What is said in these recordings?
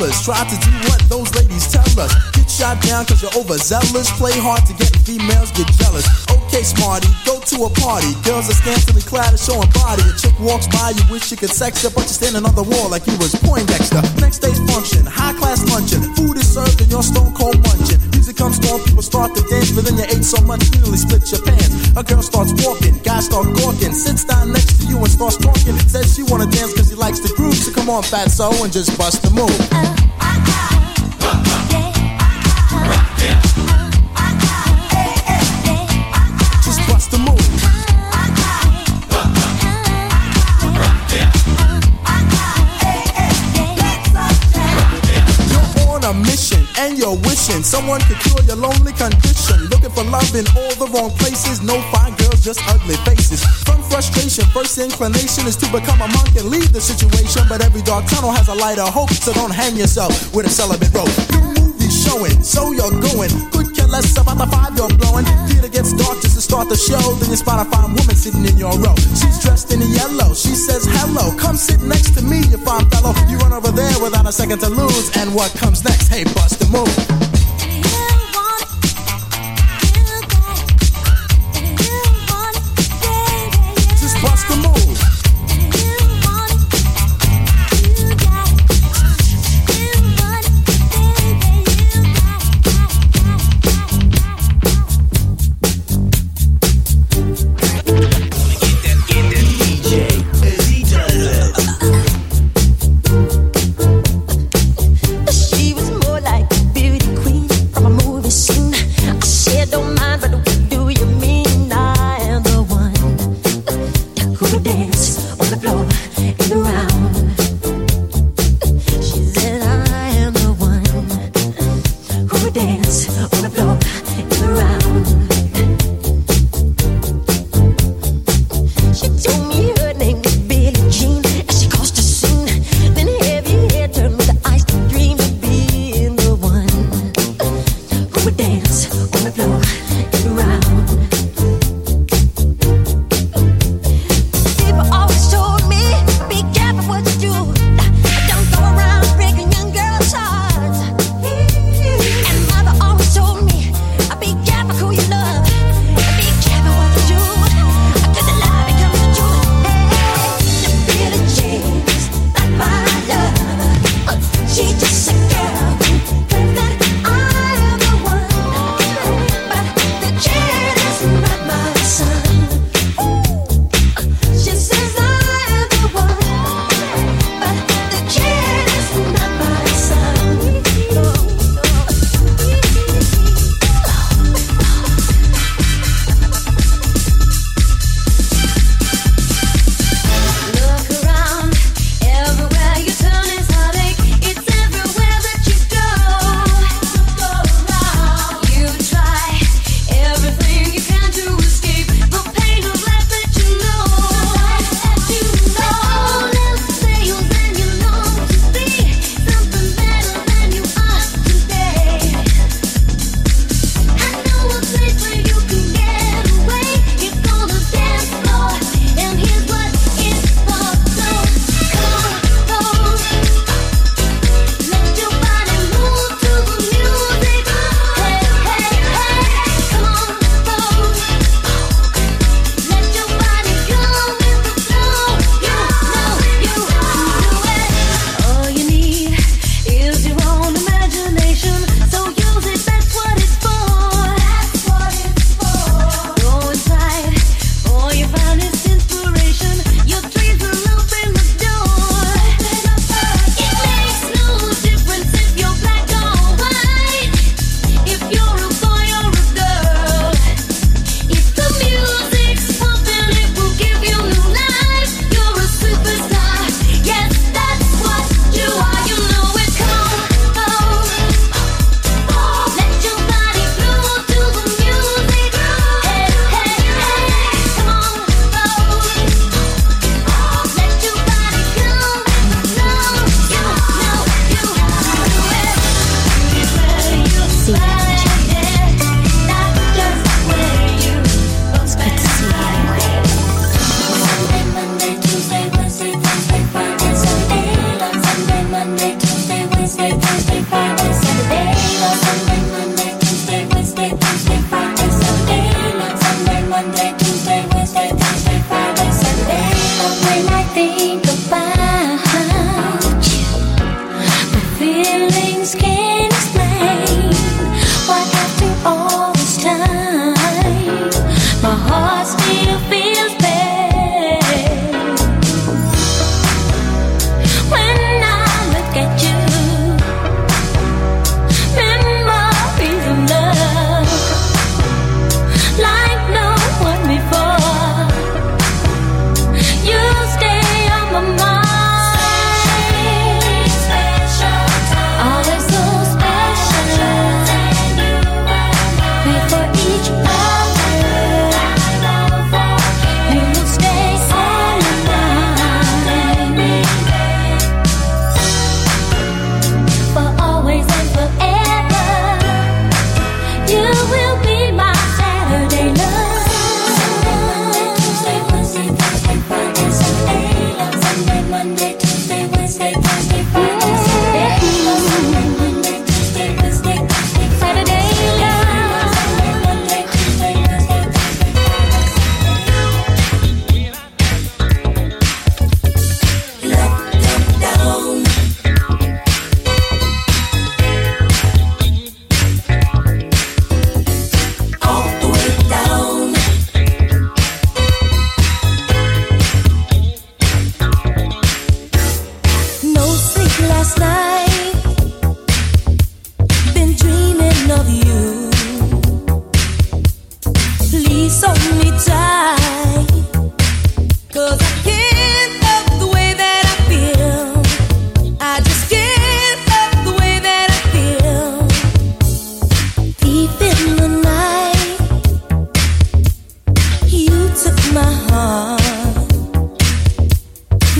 Fellas try to do what those ladies tell us. Get shot down cause you're overzealous. Play hard to get females get jealous. Okay, smarty, go to a party. Girls are scantily clad and showing body. A chick walks by, you wish you could sex her, but you're standing on the wall like you was Poindexter. Next day's function, high class luncheon. Food is served and you're stone cold munching. Comes on, people start to dance, but then you ate so much you nearly split your pants. A girl starts walking, guys start gawking, sits down next to you and starts talking. Says she wanna dance cause he likes the groove, so come on, fat so and just bust the move. Just someone could cure your lonely condition. Looking for love in all the wrong places. No fine girls, just ugly faces. From frustration, first inclination is to become a monk and leave the situation. But every dark tunnel has a light of hope, so don't hang yourself with a celibate rope. New movie showing, so you're going. Could care less about the five you're blowing. Theater gets dark just to start the show. Then you spot a fine woman sitting in your row. She's dressed in yellow. She says hello. Come sit next to me, you fine fellow. You run over there without a second to lose. And what comes next? Hey, bust the move.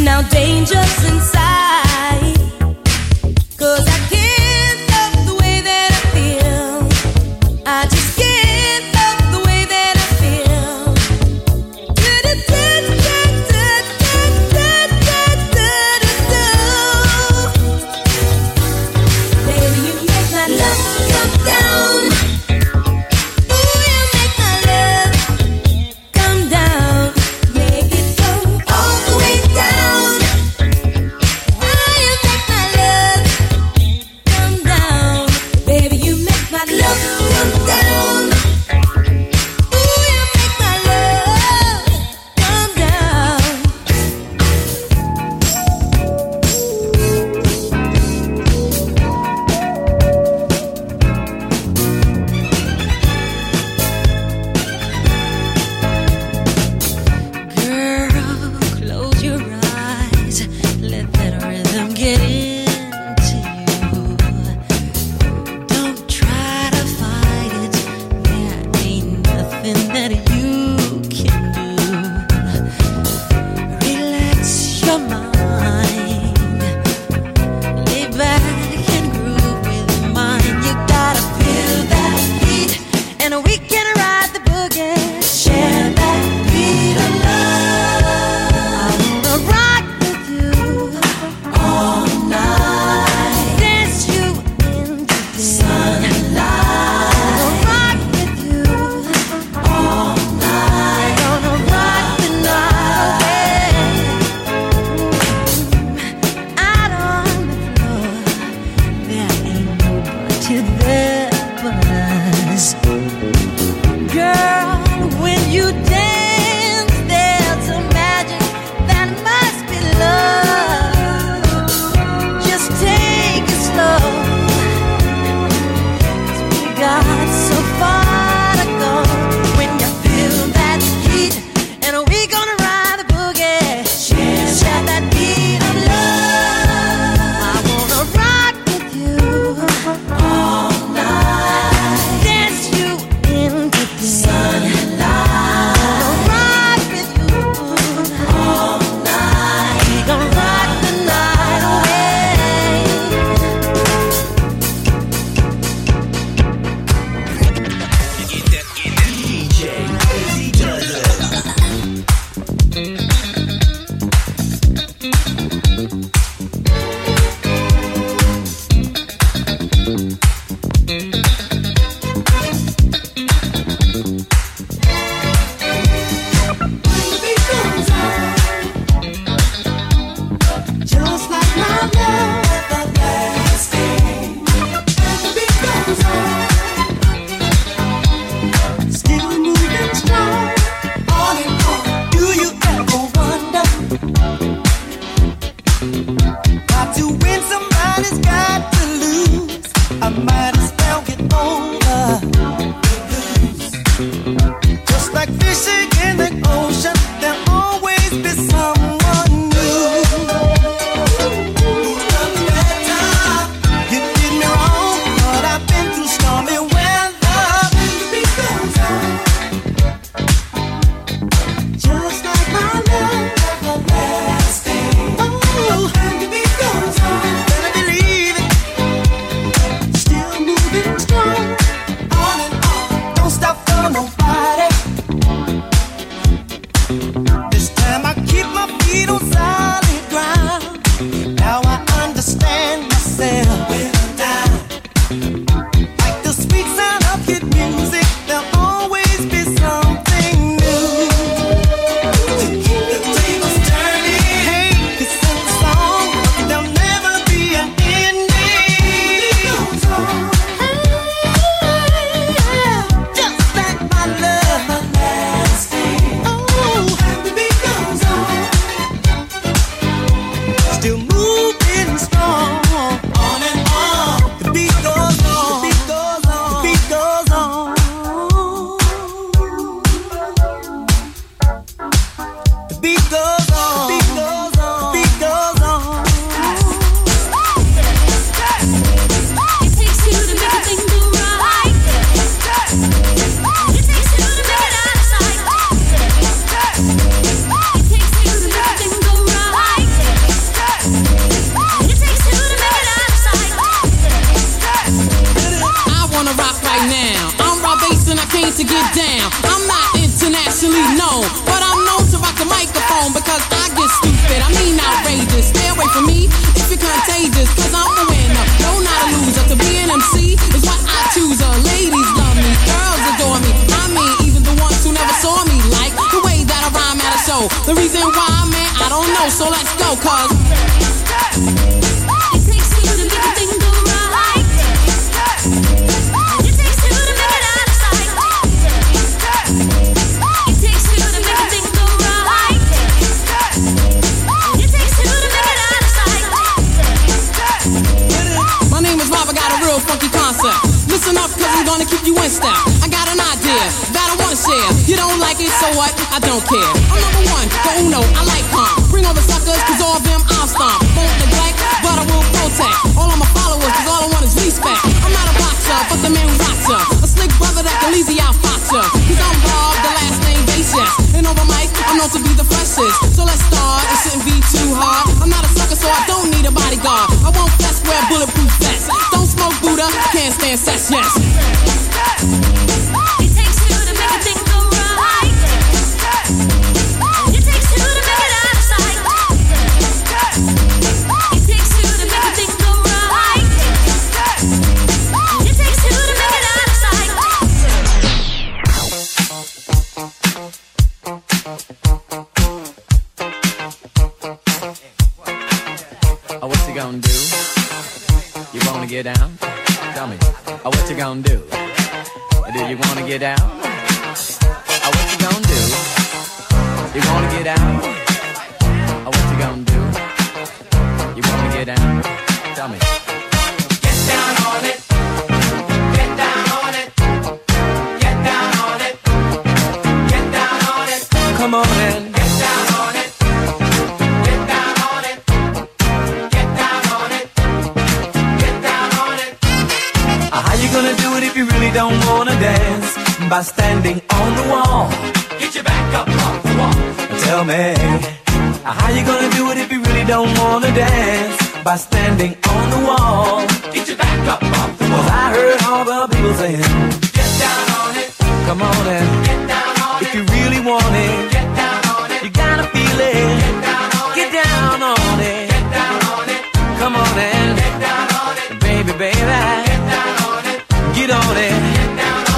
Now danger's inside. Cause. It takes two to make a thing go right. It takes two to make it out of sight. It takes two to make a thing go right. It takes two to make it out of sight. My name is Rob, I got a real funky concept. Listen up, cause I'm gonna keep you in step. I got an idea that I wanna share. You don't like it, so what? I don't care. I'm number one, the uno, I like calm. Bring all the suckers, cause all of them I'll stomp. Won't neglect, but I will protect. All of my followers, cause all I want is respect. I'm not a boxer, but the man who rocks ya. A slick brother that can easy out fox ya. Cause I'm Rob, the last name basis. And over mic, I'm known to be the freshest. So let's start, it shouldn't be too hard. I'm not a sucker, so I don't need a bodyguard. I won't fess, wear bulletproof vests. Don't smoke Buddha, can't stand sex, yes. Dance? By standing on the wall. Get your back up off the wall. Tell me. How you gonna do it if you really don't wanna dance? By standing on the wall. Get your back up off the wall. 'Cause I heard all the people saying, Get down on it. Come on and get down on it. If you really want it, get down on it. You gotta feel it. Get down on it. Get down on it. Get down on it. Come on and get down on it. Baby, baby. Get down on it. Get on it. Get down on it.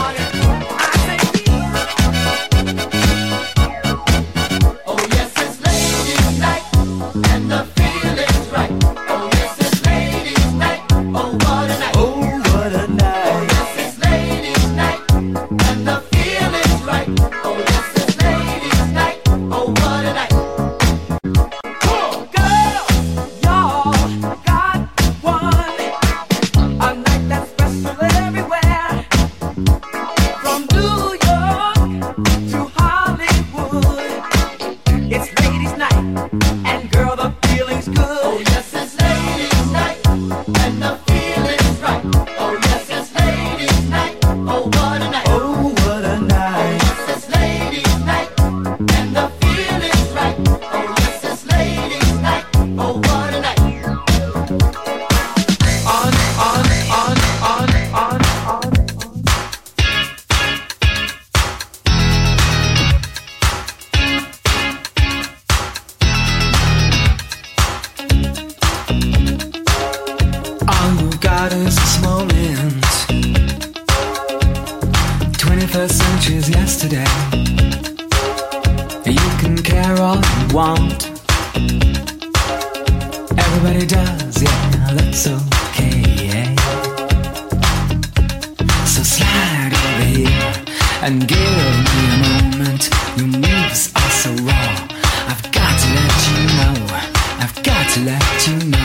Let you know.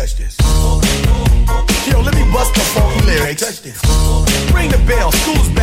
Touch this. Yo, let me bust the funky lyrics. Touch this. Ring the bell. School's back.